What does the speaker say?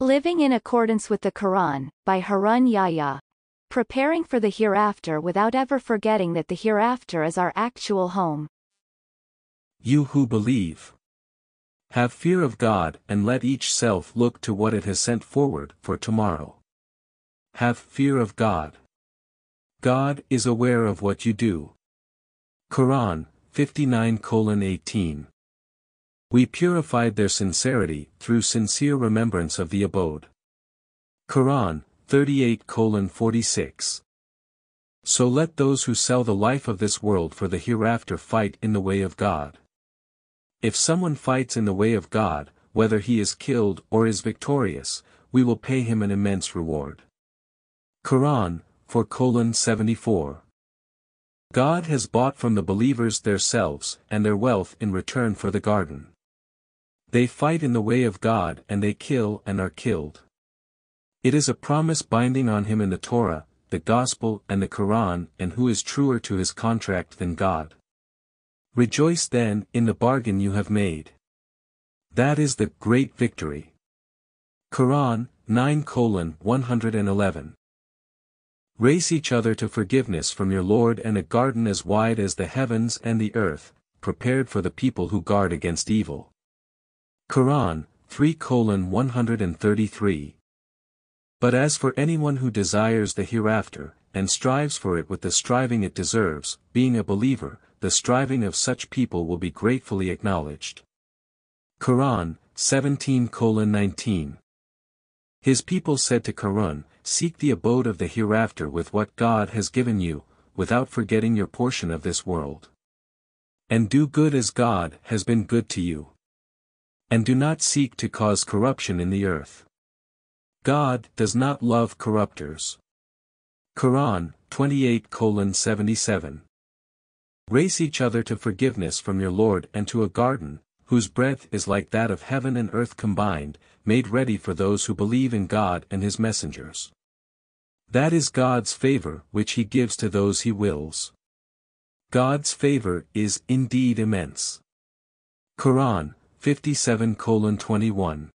Living in Accordance with the Quran, by Harun Yahya. Preparing for the hereafter without ever forgetting that the hereafter is our actual home. You who believe. Have fear of God and let each self look to what it has sent forward for tomorrow. Have fear of God. God is aware of what you do. Quran, 59 18. We purified their sincerity through sincere remembrance of the abode. Quran, 38 46. So let those who sell the life of this world for the hereafter fight in the way of God. If someone fights in the way of God, whether he is killed or is victorious, we will pay him an immense reward. Quran, 4 colon 74. God has bought from the believers their selves and their wealth in return for the garden. They fight in the way of God and they kill and are killed. It is a promise binding on him in the Torah, the Gospel and the Quran and who is truer to his contract than God. Rejoice then in the bargain you have made. That is the great victory. Quran, 9 colon 111. Race each other to forgiveness from your Lord and a garden as wide as the heavens and the earth, prepared for the people who guard against evil. Quran, 3 133. But as for anyone who desires the hereafter, and strives for it with the striving it deserves, being a believer, the striving of such people will be gratefully acknowledged. Quran, 17 19. His people said to Qarun, Seek the abode of the hereafter with what God has given you, without forgetting your portion of this world. And do good as God has been good to you. And do not seek to cause corruption in the earth. God does not love corrupters. Quran, 28 77. Race each other to forgiveness from your Lord and to a garden, whose breadth is like that of heaven and earth combined, made ready for those who believe in God and his messengers. That is God's favor which he gives to those he wills. God's favor is indeed immense. Quran, 57 colon 21.